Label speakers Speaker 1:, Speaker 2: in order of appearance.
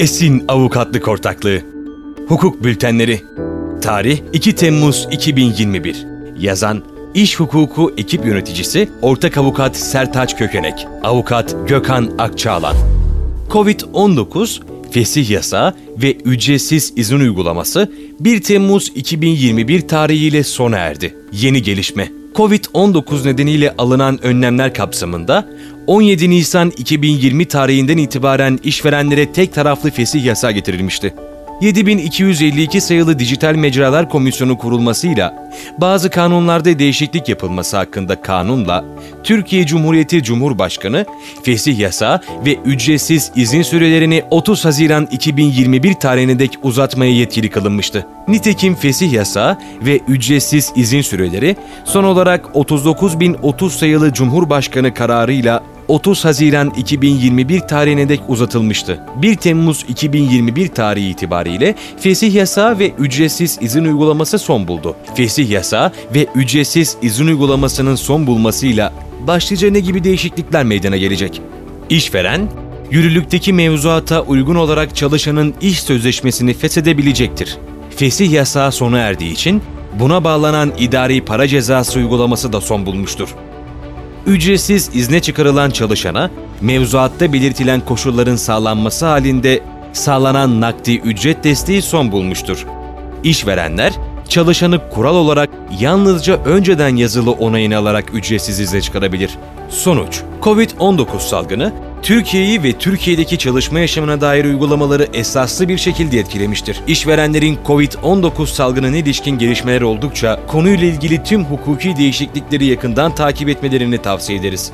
Speaker 1: Esin Avukatlık Ortaklığı. Hukuk Bültenleri. Tarih 2 Temmuz 2021 Yazan İş Hukuku Ekip Yöneticisi Ortak Avukat Sertaç Kökenek. Avukat Gökhan Akçaalan Covid-19 fesih yasağı ve ücretsiz izin uygulaması 1 Temmuz 2021 tarihiyle sona erdi. Yeni gelişme. Covid-19 nedeniyle alınan önlemler kapsamında 17 Nisan 2020 tarihinden itibaren işverenlere tek taraflı fesih yasağı getirilmişti. 7252 sayılı Dijital Mecralar Komisyonu kurulmasıyla bazı kanunlarda değişiklik yapılması hakkında kanunla Türkiye Cumhuriyeti Cumhurbaşkanı fesih yasağı ve ücretsiz izin sürelerini 30 Haziran 2021 tarihine dek uzatmaya yetkili kılınmıştı. Nitekim fesih yasağı ve ücretsiz izin süreleri son olarak 39.030 sayılı Cumhurbaşkanı kararıyla 30 Haziran 2021 tarihine dek uzatılmıştı. 1 Temmuz 2021 tarihi itibariyle fesih yasağı ve ücretsiz izin uygulaması son buldu. Fesih yasağı ve ücretsiz izin uygulamasının son bulmasıyla başlıca ne gibi değişiklikler meydana gelecek? İşveren, yürürlükteki mevzuata uygun olarak çalışanın iş sözleşmesini feshedebilecektir. Fesih yasağı sona erdiği için buna bağlanan idari para cezası uygulaması da son bulmuştur ücretsiz izne çıkarılan çalışana mevzuatta belirtilen koşulların sağlanması halinde sağlanan nakdi ücret desteği son bulmuştur. İşverenler çalışanı kural olarak yalnızca önceden yazılı onayını alarak ücretsiz izne çıkarabilir. Sonuç, Covid-19 salgını Türkiye'yi ve Türkiye'deki çalışma yaşamına dair uygulamaları esaslı bir şekilde etkilemiştir. İşverenlerin Covid-19 salgınına ilişkin gelişmeler oldukça konuyla ilgili tüm hukuki değişiklikleri yakından takip etmelerini tavsiye ederiz.